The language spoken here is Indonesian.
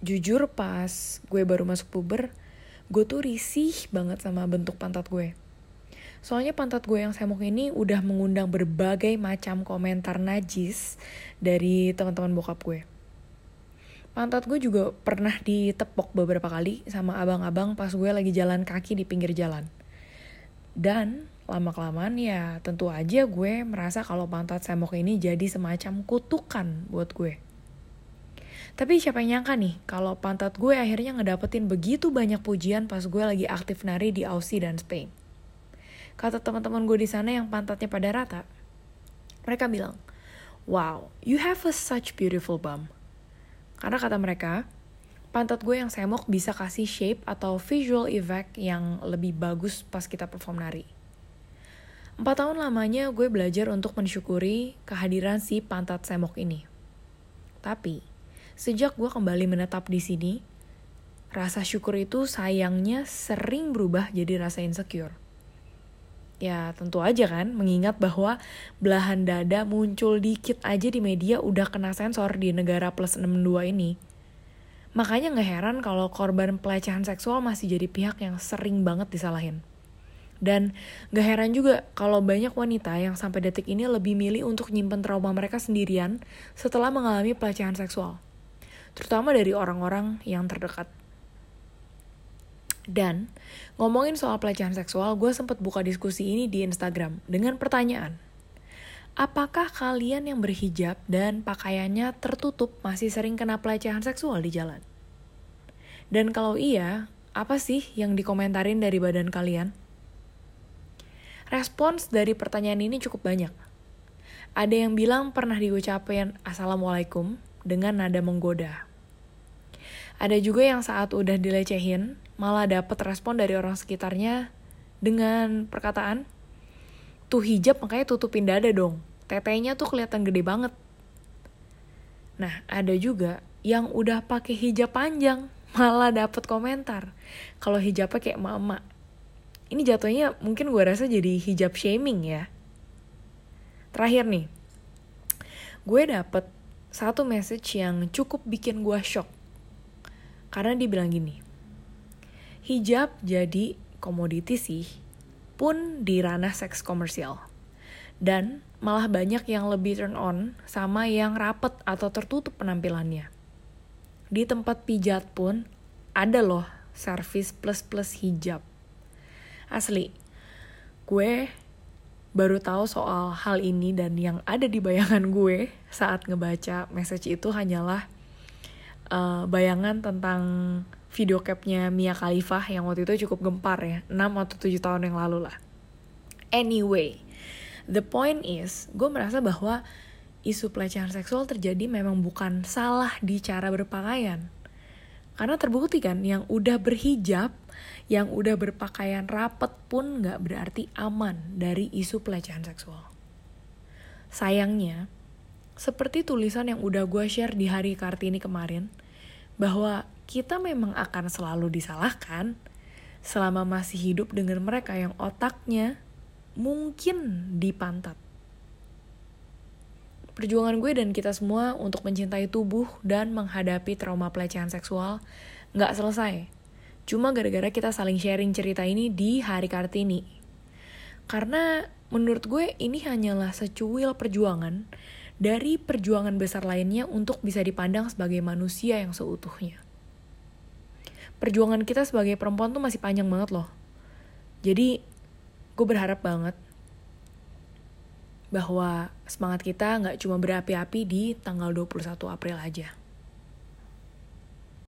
jujur pas gue baru masuk puber, gue tuh risih banget sama bentuk pantat gue. Soalnya pantat gue yang semok ini udah mengundang berbagai macam komentar najis dari teman-teman bokap gue. Pantat gue juga pernah ditepok beberapa kali sama abang-abang pas gue lagi jalan kaki di pinggir jalan. Dan lama-kelamaan ya tentu aja gue merasa kalau pantat semok ini jadi semacam kutukan buat gue. Tapi siapa yang nyangka nih kalau pantat gue akhirnya ngedapetin begitu banyak pujian pas gue lagi aktif nari di Aussie dan Spain. Kata teman-teman gue di sana yang pantatnya pada rata, mereka bilang, Wow, you have a such beautiful bum. Karena kata mereka, pantat gue yang semok bisa kasih shape atau visual effect yang lebih bagus pas kita perform nari. Empat tahun lamanya gue belajar untuk mensyukuri kehadiran si pantat semok ini. Tapi, sejak gue kembali menetap di sini, rasa syukur itu sayangnya sering berubah jadi rasa insecure. Ya tentu aja kan, mengingat bahwa belahan dada muncul dikit aja di media udah kena sensor di negara plus 62 ini. Makanya gak heran kalau korban pelecehan seksual masih jadi pihak yang sering banget disalahin. Dan gak heran juga kalau banyak wanita yang sampai detik ini lebih milih untuk nyimpen trauma mereka sendirian setelah mengalami pelecehan seksual. Terutama dari orang-orang yang terdekat. Dan ngomongin soal pelecehan seksual, gue sempat buka diskusi ini di Instagram dengan pertanyaan. Apakah kalian yang berhijab dan pakaiannya tertutup masih sering kena pelecehan seksual di jalan? Dan kalau iya, apa sih yang dikomentarin dari badan kalian? Respons dari pertanyaan ini cukup banyak. Ada yang bilang pernah diucapin Assalamualaikum dengan nada menggoda. Ada juga yang saat udah dilecehin, malah dapet respon dari orang sekitarnya dengan perkataan, tuh hijab makanya tutupin dada dong, tetenya tuh kelihatan gede banget. Nah, ada juga yang udah pakai hijab panjang, malah dapet komentar. Kalau hijabnya kayak mama, ini jatuhnya mungkin gue rasa jadi hijab shaming ya. Terakhir nih, gue dapet satu message yang cukup bikin gue shock. Karena dia bilang gini, hijab jadi komoditi sih, pun di ranah seks komersial. Dan malah banyak yang lebih turn on sama yang rapet atau tertutup penampilannya. Di tempat pijat pun ada loh service plus-plus hijab. Asli, gue baru tahu soal hal ini dan yang ada di bayangan gue saat ngebaca message itu hanyalah uh, bayangan tentang video capnya Mia Khalifah yang waktu itu cukup gempar ya, 6 atau 7 tahun yang lalu lah. Anyway, the point is, gue merasa bahwa isu pelecehan seksual terjadi memang bukan salah di cara berpakaian. Karena terbukti kan yang udah berhijab yang udah berpakaian rapet pun gak berarti aman dari isu pelecehan seksual. Sayangnya, seperti tulisan yang udah gue share di hari Kartini kemarin, bahwa kita memang akan selalu disalahkan selama masih hidup dengan mereka yang otaknya mungkin dipantat. Perjuangan gue dan kita semua untuk mencintai tubuh dan menghadapi trauma pelecehan seksual gak selesai Cuma gara-gara kita saling sharing cerita ini di Hari Kartini. Karena menurut gue ini hanyalah secuil perjuangan dari perjuangan besar lainnya untuk bisa dipandang sebagai manusia yang seutuhnya. Perjuangan kita sebagai perempuan tuh masih panjang banget loh. Jadi gue berharap banget bahwa semangat kita nggak cuma berapi-api di tanggal 21 April aja.